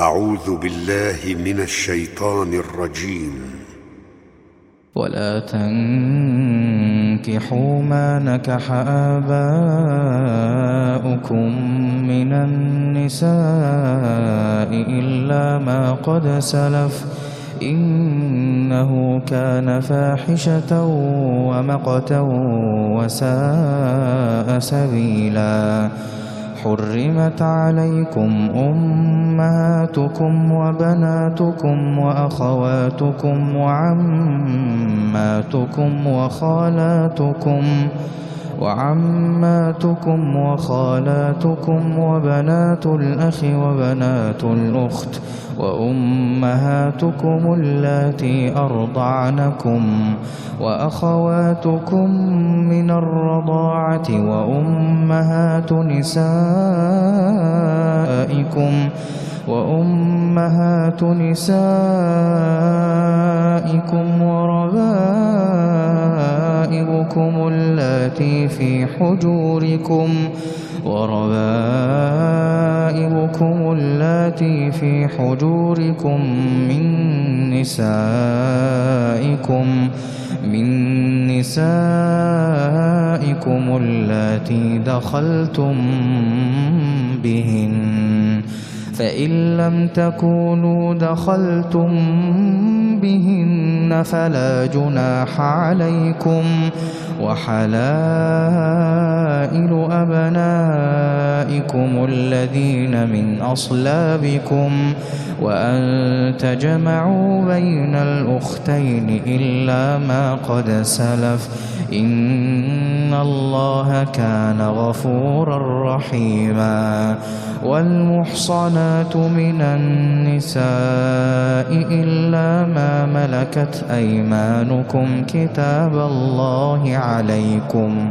أعوذ بالله من الشيطان الرجيم. ولا تنكحوا ما نكح آباؤكم من النساء إلا ما قد سلف. إنه كان فاحشة ومقتا وساء سبيلاً. حرمت عليكم أمهاتكم وبناتكم وأخواتكم وعماتكم وخالاتكم وعماتكم وخالاتكم وبنات الأخ وبنات الأخت وأمهاتكم اللاتي أرضعنكم وأخواتكم من الرضاعة وأمهات نسائكم وأمهات نسائكم وربائبكم اللاتي في حجوركم وربائبكم اللاتي في حجوركم من نسائكم من نسائكم اللاتي دخلتم بهن فإن لم تكونوا دخلتم بهن فلا جناح عليكم وحلائل أبنائكم الذين من أصلابكم وأن تجمعوا بين الأختين إلا ما قد سلف إن الله كان غفورا رحيما والمحصنات من النساء إلا ما ملكت أيمانكم كتاب الله عليكم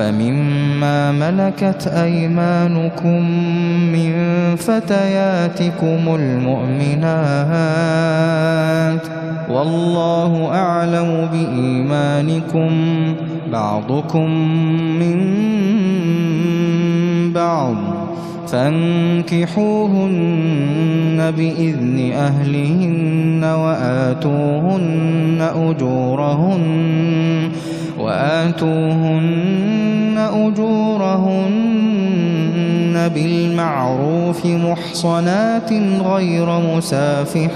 فمما ملكت أيمانكم من فتياتكم المؤمنات والله أعلم بإيمانكم بعضكم من بعض فانكحوهن بإذن أهلهن وآتوهن أجورهن وآتوهن أجورهن بالمعروف محصنات غير مسافحات.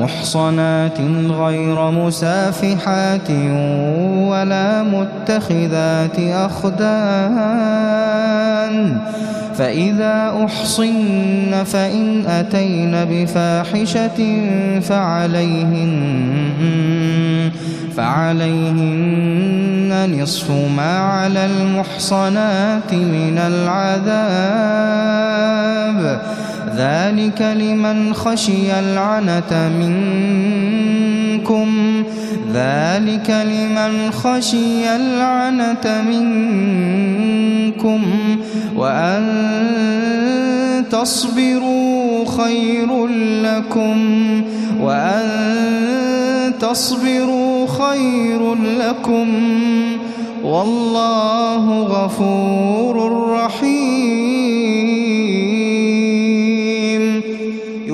محصنات غير مسافحات ولا متخذات أخدان. فإذا أحصن فإن أتين بفاحشة فعليهن فعليهن نصف ما على المحصنات من العذاب. ذلك لمن خشي العنة منكم ذلك لمن خشي العنة منكم وأن تصبروا خير لكم وأن تصبروا خير لكم والله غفور رحيم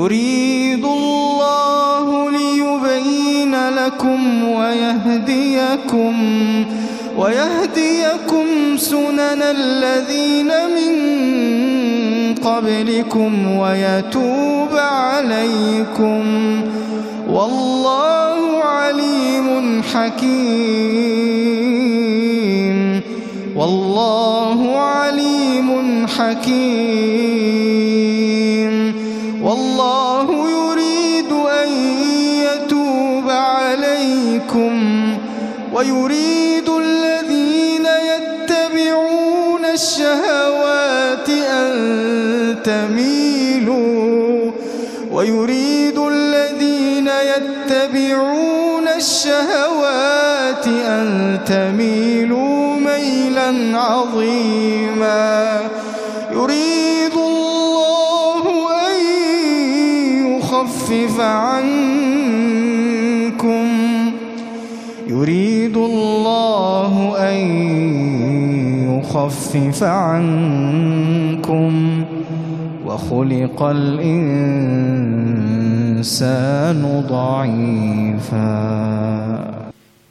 يريد الله ليبين لكم ويهديكم ويهديكم سنن الذين من قبلكم ويتوب عليكم والله عليم حكيم والله عليم حكيم والله يريد أن يتوب عليكم ويريد الذين يتبعون الشهوات أن تميلوا ويريد الذين يتبعون الشهوات أن تميلوا ميلا عظيما. يريد يخفف عنكم. يريد الله أن يخفف عنكم. وخلق الإنسان ضعيفا.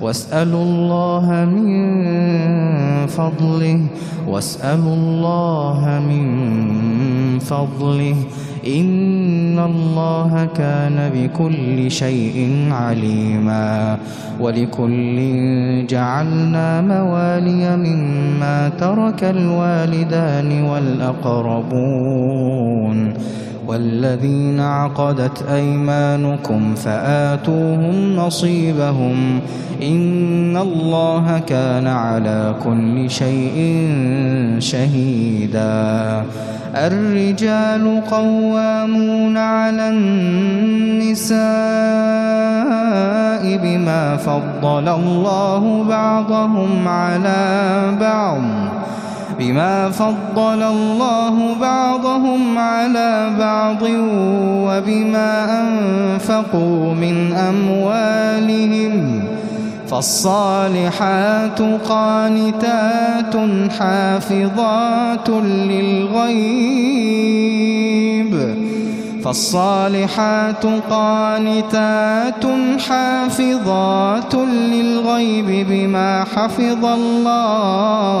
واسألوا الله من فضله واسألوا الله من فضله. إن الله كان بكل شيء عليما. ولكل جعلنا موالي مما ترك الوالدان والأقربون. والذين عقدت أيمانكم فآتوهم نصيبهم إن الله كان على كل شيء شهيدا. الرجال قوامون على النساء بما فضل الله بعضهم على بعض. بما فضل الله بعضهم على بعض وبما أنفقوا من أموالهم فالصالحات قانتات حافظات للغيب فالصالحات قانتات حافظات للغيب بما حفظ الله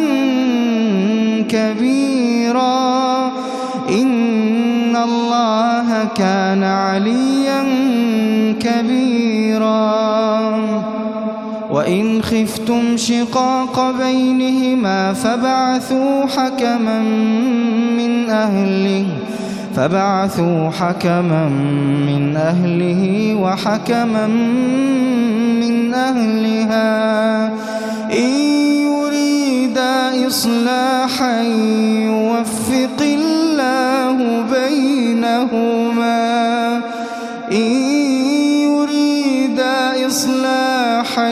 كبيرا. إن الله كان عليا كبيرا. وإن خفتم شقاق بينهما فبعثوا حكما من أهله فبعثوا حكما من أهله وحكما من أهلها. إصلاحا يوفق الله بينهما. إن يريد إصلاحا